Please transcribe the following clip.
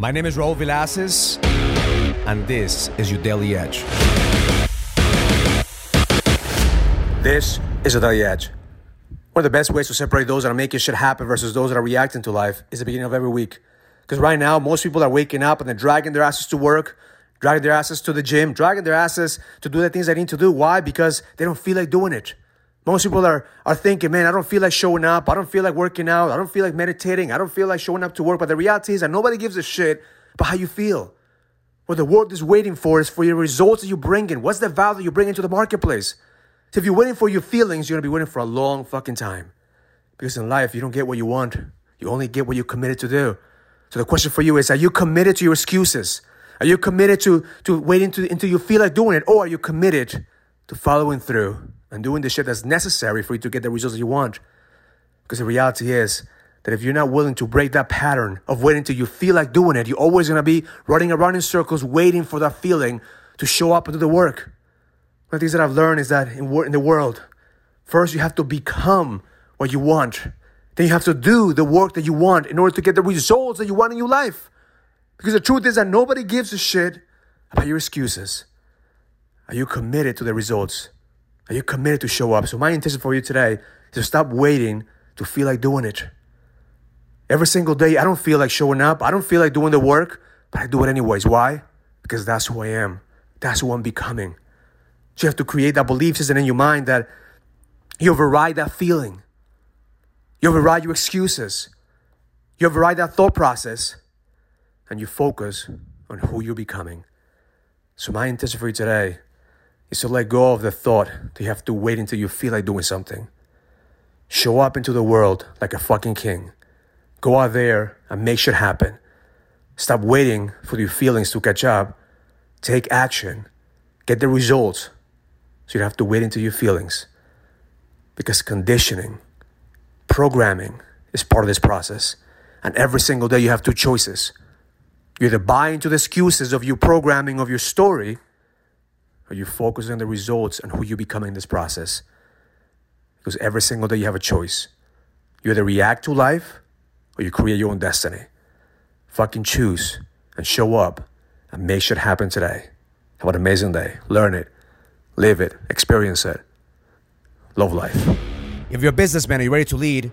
My name is Raul Villacis, and this is your Daily Edge. This is a Daily Edge. One of the best ways to separate those that are making shit happen versus those that are reacting to life is the beginning of every week. Because right now, most people are waking up and they're dragging their asses to work, dragging their asses to the gym, dragging their asses to do the things they need to do. Why? Because they don't feel like doing it. Most people are, are thinking, man, I don't feel like showing up. I don't feel like working out. I don't feel like meditating. I don't feel like showing up to work. But the reality is that nobody gives a shit about how you feel. What the world is waiting for is for your results that you bring in. What's the value you bring into the marketplace? So if you're waiting for your feelings, you're gonna be waiting for a long fucking time. Because in life, you don't get what you want. You only get what you're committed to do. So the question for you is, are you committed to your excuses? Are you committed to, to waiting to, until you feel like doing it? Or are you committed to following through and doing the shit that's necessary for you to get the results that you want? Because the reality is that if you're not willing to break that pattern of waiting until you feel like doing it, you're always gonna be running around in circles waiting for that feeling to show up and do the work. One of the things that I've learned is that in, in the world, first you have to become what you want. Then you have to do the work that you want in order to get the results that you want in your life. Because the truth is that nobody gives a shit about your excuses. Are you committed to the results? Are you committed to show up? So my intention for you today is to stop waiting to feel like doing it. Every single day, I don't feel like showing up. I don't feel like doing the work, but I do it anyways. Why? Because that's who I am. That's who I'm becoming. So you have to create that belief system in your mind that you override that feeling. You override your excuses. You override that thought process. And you focus on who you're becoming. So my intention for you today is to let go of the thought that you have to wait until you feel like doing something. Show up into the world like a fucking king. Go out there and make shit happen. Stop waiting for your feelings to catch up. Take action. Get the results so you don't have to wait until your feelings. Because conditioning, programming is part of this process. And every single day you have two choices. You either buy into the excuses of your programming of your story, or you focusing on the results and who you become in this process. Because every single day you have a choice. You either react to life or you create your own destiny. Fucking choose and show up and make shit happen today. Have an amazing day. Learn it live it, experience it. Love life. If you're a businessman are you're ready to lead,